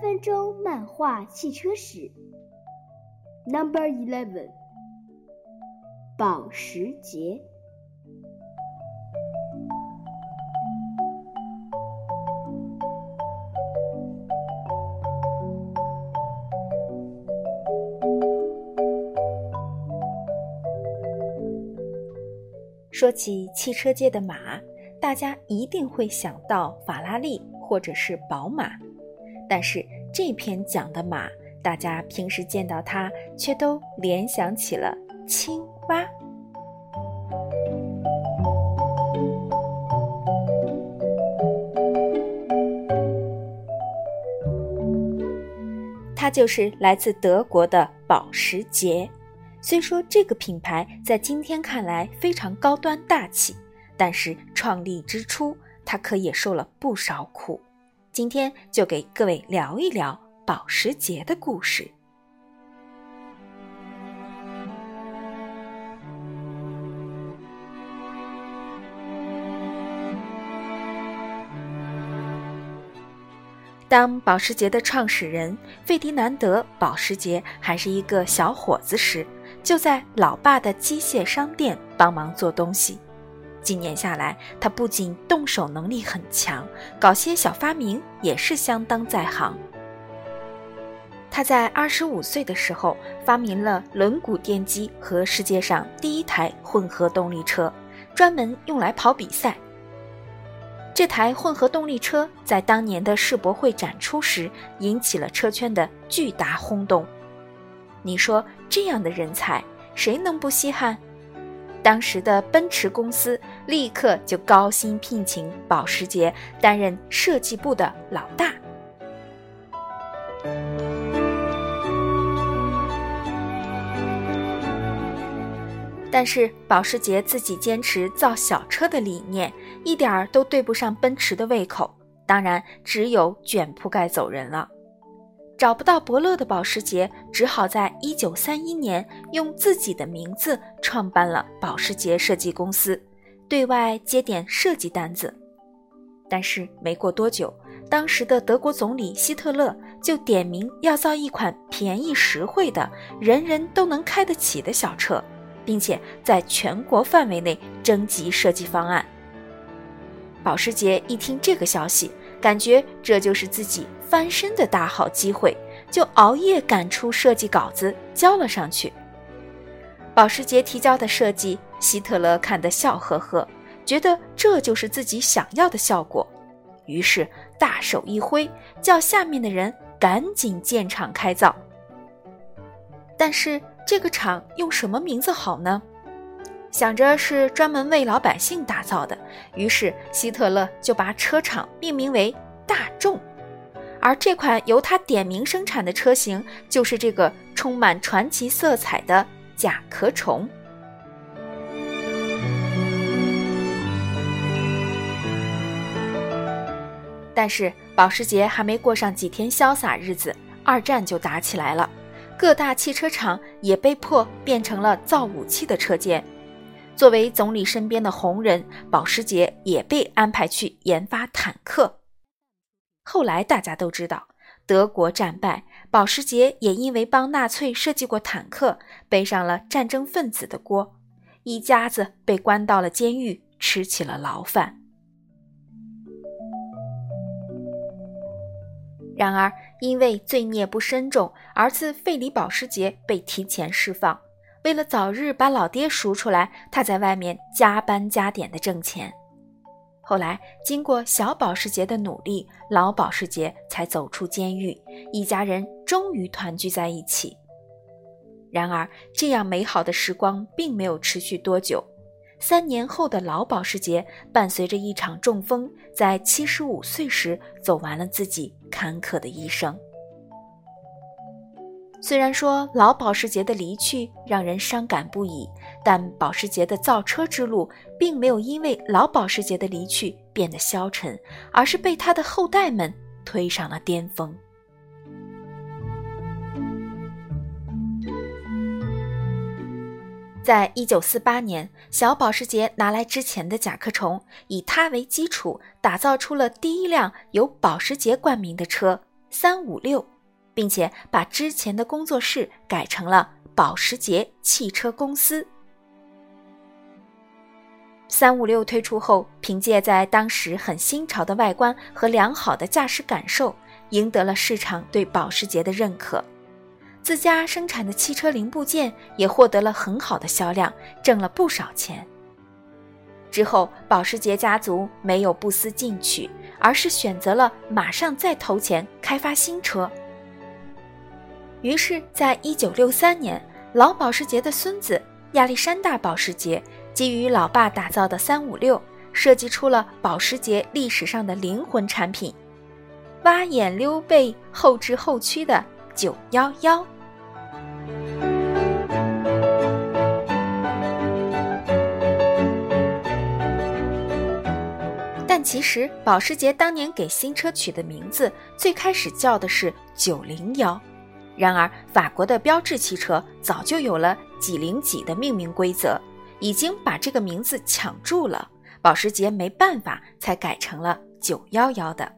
分钟漫画汽车史。Number eleven，保时捷。说起汽车界的马，大家一定会想到法拉利或者是宝马，但是这篇讲的马，大家平时见到它却都联想起了青蛙。它就是来自德国的保时捷。虽说这个品牌在今天看来非常高端大气，但是创立之初，它可也受了不少苦。今天就给各位聊一聊保时捷的故事。当保时捷的创始人费迪南德·保时捷还是一个小伙子时，就在老爸的机械商店帮忙做东西。几年下来，他不仅动手能力很强，搞些小发明也是相当在行。他在二十五岁的时候发明了轮毂电机和世界上第一台混合动力车，专门用来跑比赛。这台混合动力车在当年的世博会展出时，引起了车圈的巨大轰动。你说这样的人才，谁能不稀罕？当时的奔驰公司立刻就高薪聘请保时捷担任设计部的老大。但是保时捷自己坚持造小车的理念，一点儿都对不上奔驰的胃口，当然只有卷铺盖走人了。找不到伯乐的保时捷，只好在1931年用自己的名字创办了保时捷设计公司，对外接点设计单子。但是没过多久，当时的德国总理希特勒就点名要造一款便宜实惠的、人人都能开得起的小车。并且在全国范围内征集设计方案。保时捷一听这个消息，感觉这就是自己翻身的大好机会，就熬夜赶出设计稿子交了上去。保时捷提交的设计，希特勒看得笑呵呵，觉得这就是自己想要的效果，于是大手一挥，叫下面的人赶紧建厂开造。但是。这个厂用什么名字好呢？想着是专门为老百姓打造的，于是希特勒就把车厂命名为大众，而这款由他点名生产的车型就是这个充满传奇色彩的甲壳虫。但是保时捷还没过上几天潇洒日子，二战就打起来了。各大汽车厂也被迫变成了造武器的车间。作为总理身边的红人，保时捷也被安排去研发坦克。后来大家都知道，德国战败，保时捷也因为帮纳粹设计过坦克，背上了战争分子的锅，一家子被关到了监狱，吃起了牢饭。然而，因为罪孽不深重，儿子费里保时捷被提前释放。为了早日把老爹赎出来，他在外面加班加点的挣钱。后来，经过小保时捷的努力，老保时捷才走出监狱，一家人终于团聚在一起。然而，这样美好的时光并没有持续多久。三年后的老保时捷，伴随着一场中风，在七十五岁时走完了自己坎坷的一生。虽然说老保时捷的离去让人伤感不已，但保时捷的造车之路并没有因为老保时捷的离去变得消沉，而是被他的后代们推上了巅峰。在一九四八年，小保时捷拿来之前的甲壳虫，以它为基础，打造出了第一辆由保时捷冠名的车三五六，并且把之前的工作室改成了保时捷汽车公司。三五六推出后，凭借在当时很新潮的外观和良好的驾驶感受，赢得了市场对保时捷的认可。自家生产的汽车零部件也获得了很好的销量，挣了不少钱。之后，保时捷家族没有不思进取，而是选择了马上再投钱开发新车。于是，在一九六三年，老保时捷的孙子亚历山大·保时捷。基于老爸打造的三五六，设计出了保时捷历史上的灵魂产品——挖眼溜背、后置后驱的九幺幺。但其实，保时捷当年给新车取的名字，最开始叫的是九零幺。然而，法国的标致汽车早就有了几零几的命名规则。已经把这个名字抢住了，保时捷没办法，才改成了九幺幺的。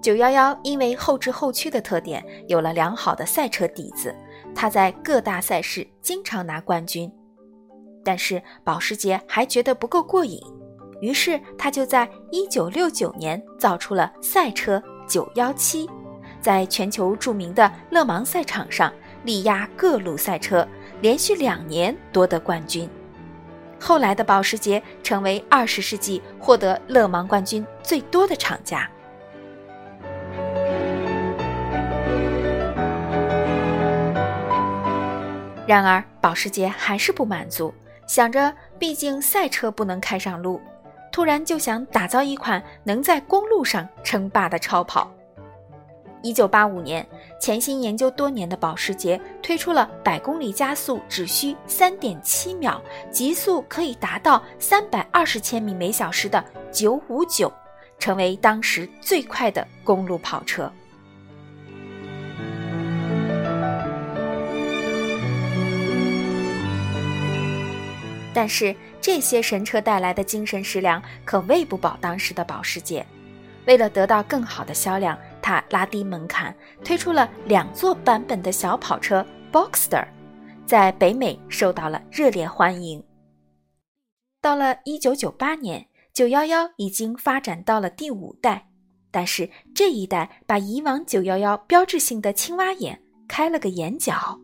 九幺幺因为后置后驱的特点，有了良好的赛车底子，它在各大赛事经常拿冠军。但是保时捷还觉得不够过瘾，于是他就在一九六九年造出了赛车九幺七，在全球著名的勒芒赛场上力压各路赛车。连续两年夺得冠军，后来的保时捷成为二十世纪获得勒芒冠军最多的厂家。然而，保时捷还是不满足，想着毕竟赛车不能开上路，突然就想打造一款能在公路上称霸的超跑。一九八五年，潜心研究多年的保时捷推出了百公里加速只需三点七秒、极速可以达到三百二十千米每小时的九五九，成为当时最快的公路跑车。但是，这些神车带来的精神食粮可喂不饱当时的保时捷。为了得到更好的销量，他拉低门槛，推出了两座版本的小跑车 Boxster，在北美受到了热烈欢迎。到了1998年，911已经发展到了第五代，但是这一代把以往911标志性的青蛙眼开了个眼角。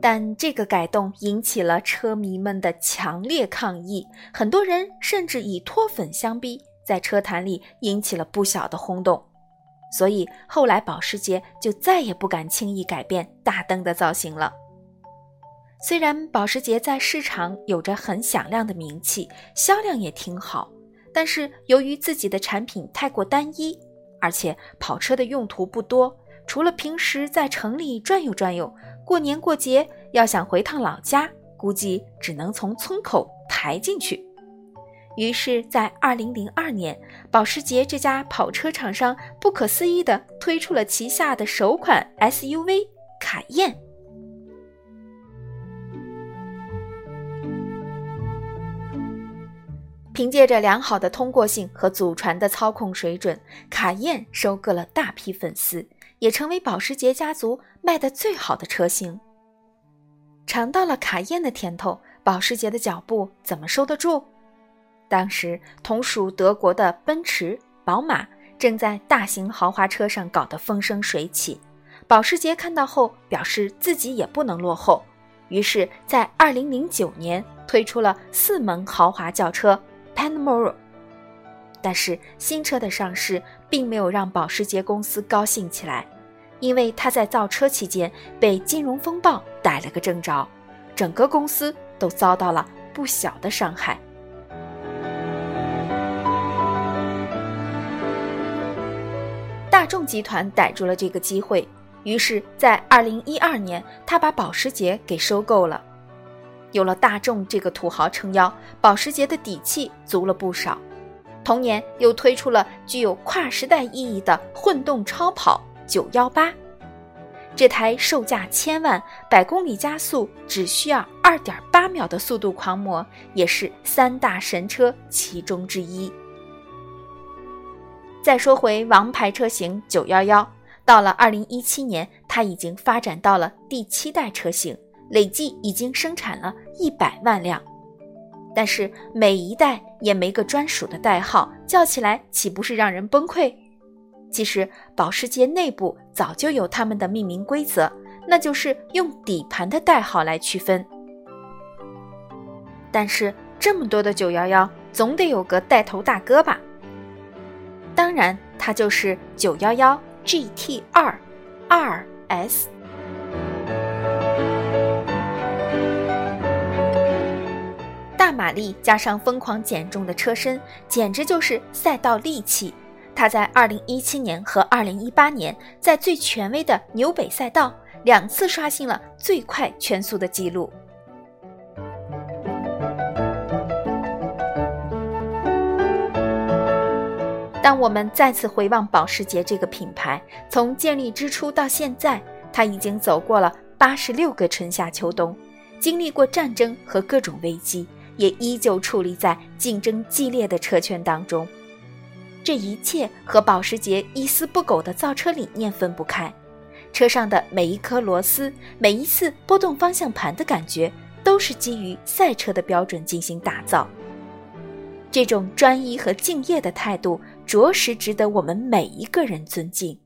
但这个改动引起了车迷们的强烈抗议，很多人甚至以脱粉相逼，在车坛里引起了不小的轰动。所以后来保时捷就再也不敢轻易改变大灯的造型了。虽然保时捷在市场有着很响亮的名气，销量也挺好，但是由于自己的产品太过单一，而且跑车的用途不多，除了平时在城里转悠转悠。过年过节要想回趟老家，估计只能从村口抬进去。于是，在二零零二年，保时捷这家跑车厂商不可思议地推出了旗下的首款 SUV 卡宴。凭借着良好的通过性和祖传的操控水准，卡宴收割了大批粉丝。也成为保时捷家族卖的最好的车型。尝到了卡宴的甜头，保时捷的脚步怎么收得住？当时同属德国的奔驰、宝马正在大型豪华车上搞得风生水起，保时捷看到后表示自己也不能落后，于是，在2009年推出了四门豪华轿车 Panamera。但是新车的上市并没有让保时捷公司高兴起来，因为他在造车期间被金融风暴逮了个正着，整个公司都遭到了不小的伤害。大众集团逮住了这个机会，于是，在2012年，他把保时捷给收购了。有了大众这个土豪撑腰，保时捷的底气足了不少。同年又推出了具有跨时代意义的混动超跑918，这台售价千万、百公里加速只需要二点八秒的速度狂魔，也是三大神车其中之一。再说回王牌车型九幺幺，到了二零一七年，它已经发展到了第七代车型，累计已经生产了一百万辆。但是每一代也没个专属的代号，叫起来岂不是让人崩溃？其实保时捷内部早就有他们的命名规则，那就是用底盘的代号来区分。但是这么多的九幺幺，总得有个带头大哥吧？当然，它就是九幺幺 GT 二二 S。大马力加上疯狂减重的车身，简直就是赛道利器。它在2017年和2018年在最权威的纽北赛道两次刷新了最快圈速的记录。当我们再次回望保时捷这个品牌，从建立之初到现在，它已经走过了八十六个春夏秋冬，经历过战争和各种危机，也依旧矗立在竞争激烈的车圈当中。这一切和保时捷一丝不苟的造车理念分不开，车上的每一颗螺丝，每一次拨动方向盘的感觉，都是基于赛车的标准进行打造。这种专一和敬业的态度，着实值得我们每一个人尊敬。